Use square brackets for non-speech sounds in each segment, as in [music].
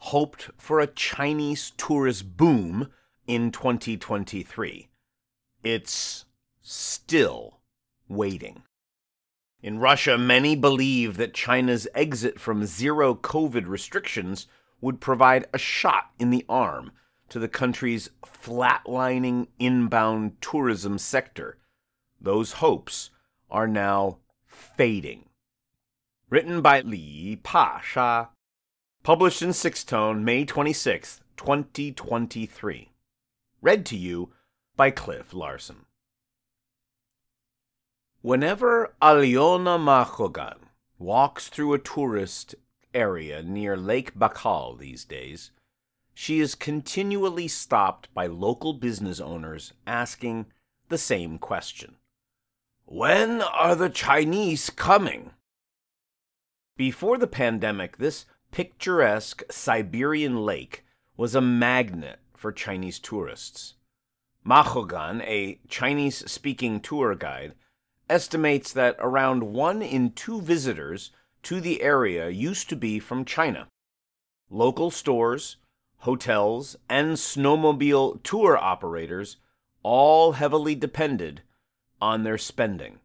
hoped for a Chinese tourist boom in 2023. It's still waiting. In Russia, many believe that China's exit from zero COVID restrictions would provide a shot in the arm to the country's flatlining inbound tourism sector. Those hopes are now fading. Written by Li Pasha. Published in Sixth Tone, May 26, 2023. Read to you by Cliff Larsen. Whenever Alyona Makhogan walks through a tourist area near Lake Baikal these days, she is continually stopped by local business owners asking the same question When are the Chinese coming? Before the pandemic, this picturesque Siberian lake was a magnet for Chinese tourists. Makhogan, a Chinese speaking tour guide, estimates that around one in two visitors to the area used to be from China. Local stores, hotels, and snowmobile tour operators all heavily depended on their spending.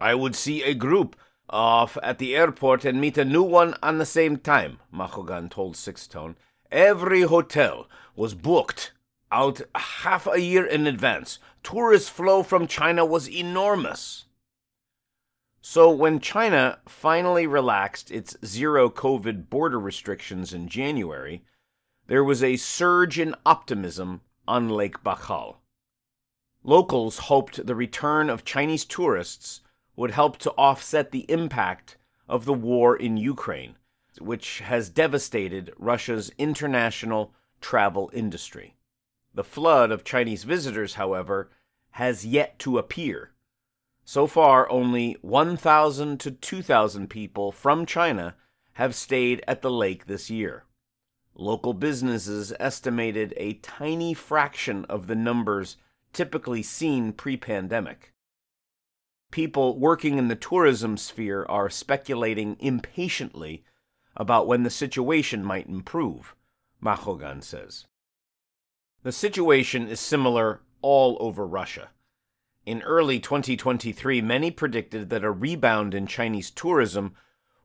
I would see a group off at the airport and meet a new one on the same time, Makhogan told Sixth Tone. Every hotel was booked out half a year in advance. Tourist flow from China was enormous. So, when China finally relaxed its zero COVID border restrictions in January, there was a surge in optimism on Lake Baikal. Locals hoped the return of Chinese tourists would help to offset the impact of the war in Ukraine, which has devastated Russia's international travel industry. The flood of Chinese visitors, however, has yet to appear. So far, only 1,000 to 2,000 people from China have stayed at the lake this year. Local businesses estimated a tiny fraction of the numbers typically seen pre pandemic people working in the tourism sphere are speculating impatiently about when the situation might improve, Makhogan says. The situation is similar all over Russia. In early 2023, many predicted that a rebound in Chinese tourism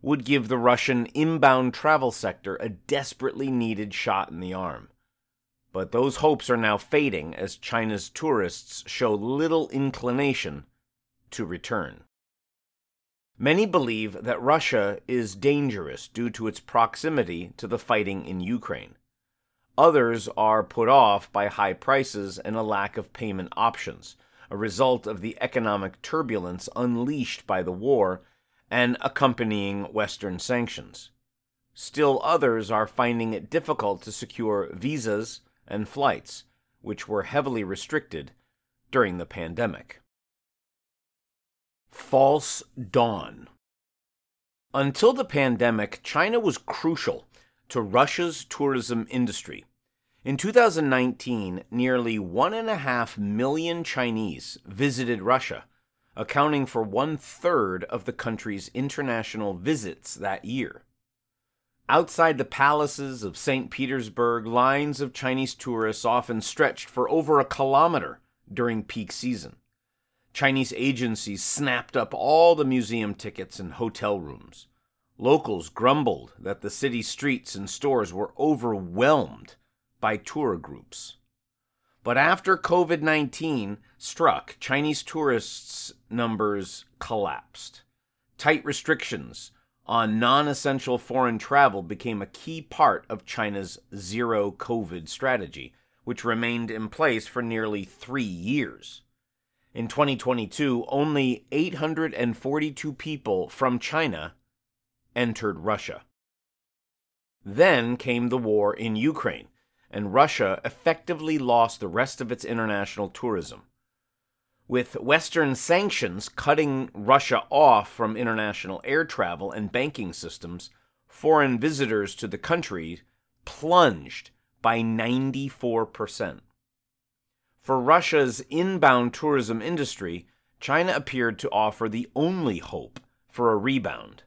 would give the Russian inbound travel sector a desperately needed shot in the arm. But those hopes are now fading as China's tourists show little inclination to return. Many believe that Russia is dangerous due to its proximity to the fighting in Ukraine. Others are put off by high prices and a lack of payment options, a result of the economic turbulence unleashed by the war and accompanying Western sanctions. Still others are finding it difficult to secure visas and flights, which were heavily restricted during the pandemic. False dawn. Until the pandemic, China was crucial to Russia's tourism industry. In 2019, nearly 1.5 million Chinese visited Russia, accounting for one third of the country's international visits that year. Outside the palaces of St. Petersburg, lines of Chinese tourists often stretched for over a kilometer during peak season. Chinese agencies snapped up all the museum tickets and hotel rooms. Locals grumbled that the city streets and stores were overwhelmed by tour groups. But after COVID 19 struck, Chinese tourists' numbers collapsed. Tight restrictions on non essential foreign travel became a key part of China's zero COVID strategy, which remained in place for nearly three years. In 2022, only 842 people from China entered Russia. Then came the war in Ukraine, and Russia effectively lost the rest of its international tourism. With Western sanctions cutting Russia off from international air travel and banking systems, foreign visitors to the country plunged by 94%. For Russia's inbound tourism industry, China appeared to offer the only hope for a rebound.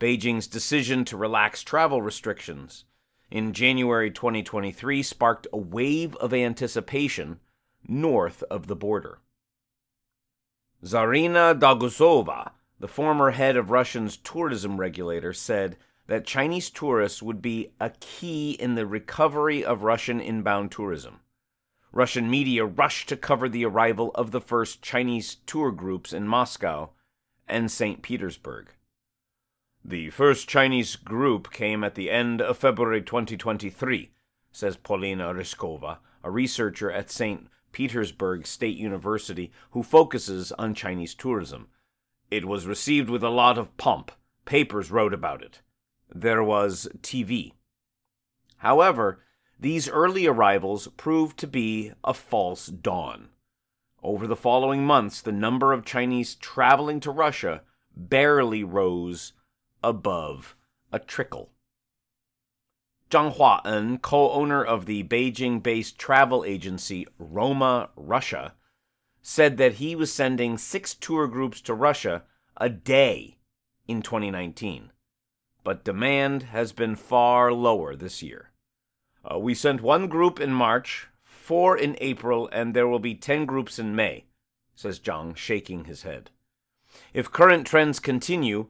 Beijing's decision to relax travel restrictions in January 2023 sparked a wave of anticipation north of the border. Zarina Doguzova, the former head of Russia's tourism regulator, said that Chinese tourists would be a key in the recovery of Russian inbound tourism. Russian media rushed to cover the arrival of the first Chinese tour groups in Moscow and St. Petersburg. The first Chinese group came at the end of February 2023, says Polina Ryzhkova, a researcher at St. Petersburg State University who focuses on Chinese tourism. It was received with a lot of pomp. Papers wrote about it. There was TV. However, these early arrivals proved to be a false dawn. Over the following months, the number of Chinese traveling to Russia barely rose above a trickle. Zhang Huaen, co owner of the Beijing based travel agency Roma Russia, said that he was sending six tour groups to Russia a day in 2019. But demand has been far lower this year. Uh, we sent one group in March, four in April, and there will be 10 groups in May, says Zhang, shaking his head. If current trends continue,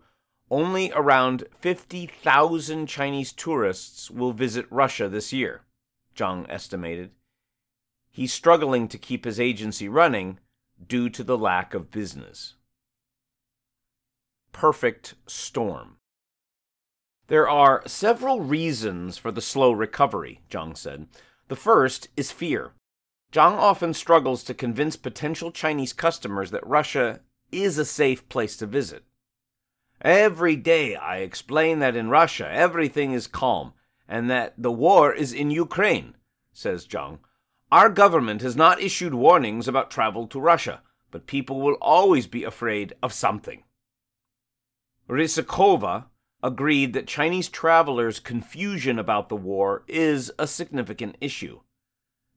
only around 50,000 Chinese tourists will visit Russia this year, Zhang estimated. He's struggling to keep his agency running due to the lack of business. Perfect storm. There are several reasons for the slow recovery, Zhang said. The first is fear. Zhang often struggles to convince potential Chinese customers that Russia is a safe place to visit. Every day I explain that in Russia everything is calm and that the war is in Ukraine, says Zhang. Our government has not issued warnings about travel to Russia, but people will always be afraid of something. Ryzhkova agreed that Chinese travelers' confusion about the war is a significant issue.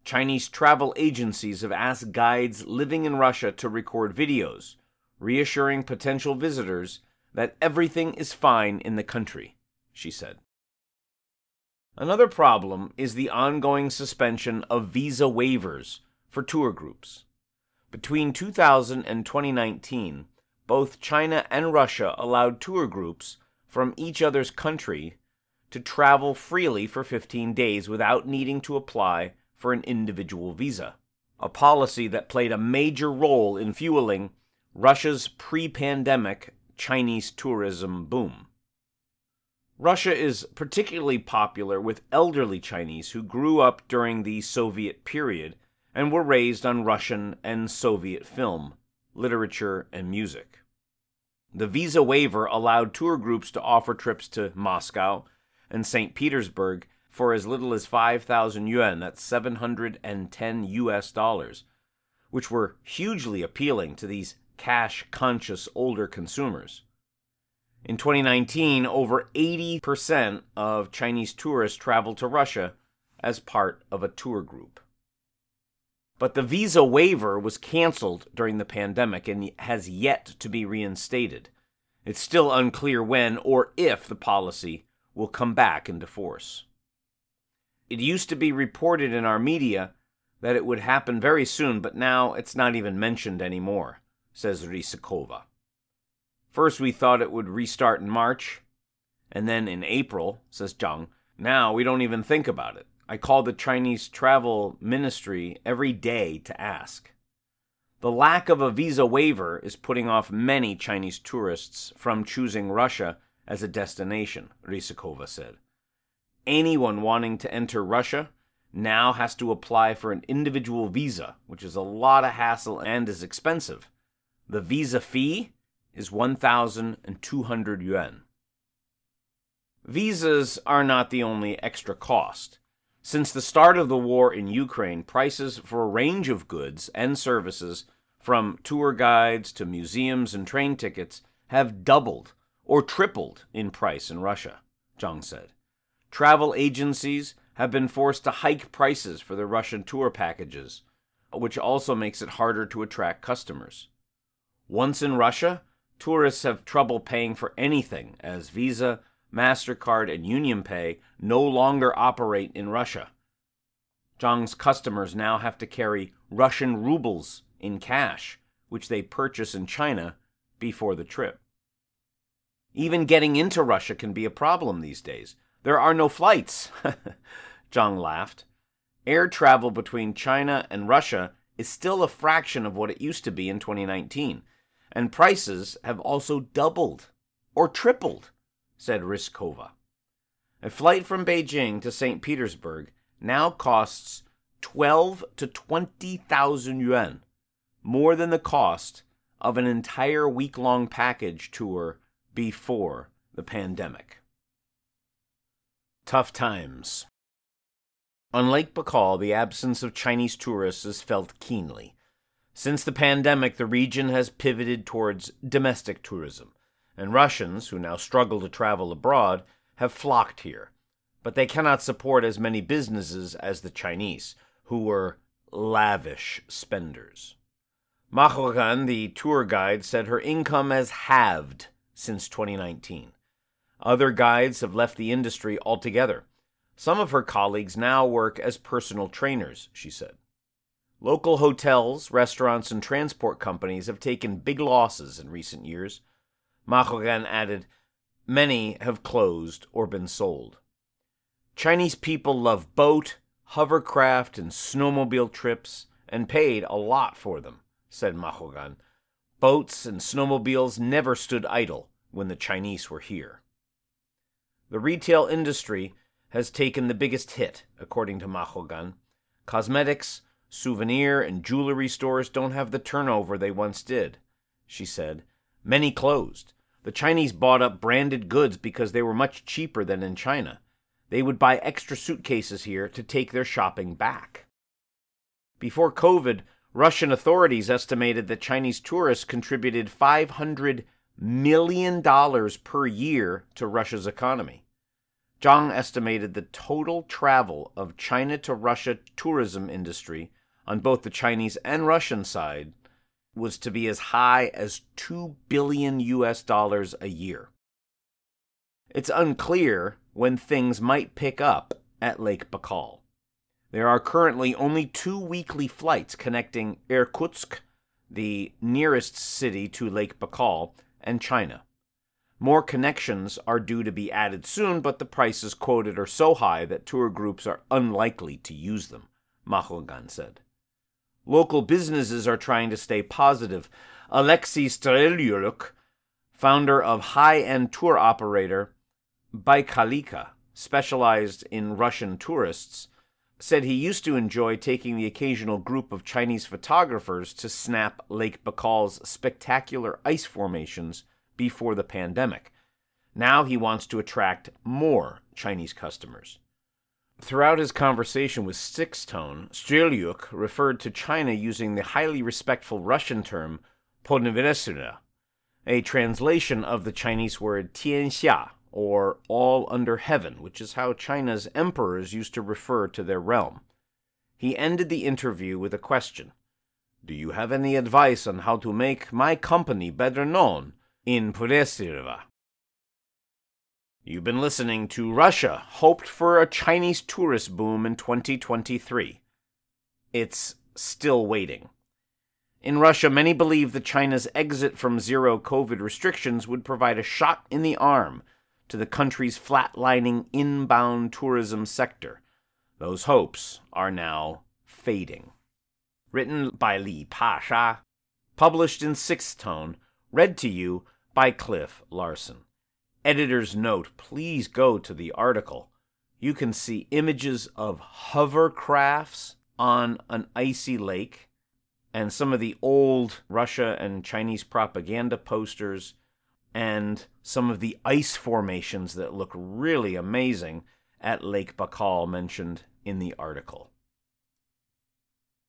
Chinese travel agencies have asked guides living in Russia to record videos, reassuring potential visitors that everything is fine in the country, she said. Another problem is the ongoing suspension of visa waivers for tour groups. Between 2000 and 2019, both China and Russia allowed tour groups from each other's country to travel freely for 15 days without needing to apply for an individual visa, a policy that played a major role in fueling Russia's pre pandemic Chinese tourism boom. Russia is particularly popular with elderly Chinese who grew up during the Soviet period and were raised on Russian and Soviet film, literature, and music. The visa waiver allowed tour groups to offer trips to Moscow and St. Petersburg for as little as 5,000 yuan, that's 710 US dollars, which were hugely appealing to these cash conscious older consumers. In 2019, over 80% of Chinese tourists traveled to Russia as part of a tour group. But the visa waiver was canceled during the pandemic and has yet to be reinstated. It's still unclear when or if the policy will come back into force. It used to be reported in our media that it would happen very soon, but now it's not even mentioned anymore says Ryzhkova. First, we thought it would restart in March, and then in April, says Zhang. Now we don't even think about it. I call the Chinese travel ministry every day to ask. The lack of a visa waiver is putting off many Chinese tourists from choosing Russia as a destination, Ryzhkova said. Anyone wanting to enter Russia now has to apply for an individual visa, which is a lot of hassle and is expensive. The visa fee is 1,200 yuan. Visas are not the only extra cost. Since the start of the war in Ukraine, prices for a range of goods and services, from tour guides to museums and train tickets, have doubled or tripled in price in Russia, Zhang said. Travel agencies have been forced to hike prices for their Russian tour packages, which also makes it harder to attract customers. Once in Russia, tourists have trouble paying for anything as Visa, MasterCard, and UnionPay no longer operate in Russia. Zhang's customers now have to carry Russian rubles in cash, which they purchase in China before the trip. Even getting into Russia can be a problem these days. There are no flights. [laughs] Zhang laughed. Air travel between China and Russia is still a fraction of what it used to be in 2019, and prices have also doubled or tripled said Ryzhkova. A flight from Beijing to St. Petersburg now costs 12 to 20,000 yuan, more than the cost of an entire week long package tour before the pandemic. Tough times. On Lake Baikal, the absence of Chinese tourists is felt keenly. Since the pandemic, the region has pivoted towards domestic tourism and Russians, who now struggle to travel abroad, have flocked here. But they cannot support as many businesses as the Chinese, who were lavish spenders. Makhogan, the tour guide, said her income has halved since 2019. Other guides have left the industry altogether. Some of her colleagues now work as personal trainers, she said. Local hotels, restaurants, and transport companies have taken big losses in recent years. Makhogan added, Many have closed or been sold. Chinese people love boat, hovercraft, and snowmobile trips and paid a lot for them, said Makhogan. Boats and snowmobiles never stood idle when the Chinese were here. The retail industry has taken the biggest hit, according to Makhogan. Cosmetics, souvenir, and jewelry stores don't have the turnover they once did, she said. Many closed, the Chinese bought up branded goods because they were much cheaper than in China. They would buy extra suitcases here to take their shopping back. Before COVID, Russian authorities estimated that Chinese tourists contributed $500 million per year to Russia's economy. Zhang estimated the total travel of China to Russia tourism industry on both the Chinese and Russian side was to be as high as 2 billion US dollars a year. It's unclear when things might pick up at Lake Baikal. There are currently only two weekly flights connecting Irkutsk, the nearest city to Lake Baikal, and China. More connections are due to be added soon, but the prices quoted are so high that tour groups are unlikely to use them, Makhogan said. Local businesses are trying to stay positive. Alexei Strelyuk, founder of high-end tour operator Baikalika, specialized in Russian tourists, said he used to enjoy taking the occasional group of Chinese photographers to snap Lake Baikal's spectacular ice formations before the pandemic. Now he wants to attract more Chinese customers. Throughout his conversation with Sixth Tone, Strelyuk referred to China using the highly respectful Russian term Podnebesnaya, a translation of the Chinese word Tianxia, or all under heaven, which is how China's emperors used to refer to their realm. He ended the interview with a question Do you have any advice on how to make my company better known in Podnebesnaya? You've been listening to Russia hoped for a Chinese tourist boom in 2023. It's still waiting. In Russia, many believe that China's exit from zero COVID restrictions would provide a shot in the arm to the country's flatlining inbound tourism sector. Those hopes are now fading. Written by Li Pasha, published in sixth tone, read to you by Cliff Larsen editor's note, please go to the article. You can see images of hovercrafts on an icy lake and some of the old Russia and Chinese propaganda posters and some of the ice formations that look really amazing at Lake Baikal mentioned in the article.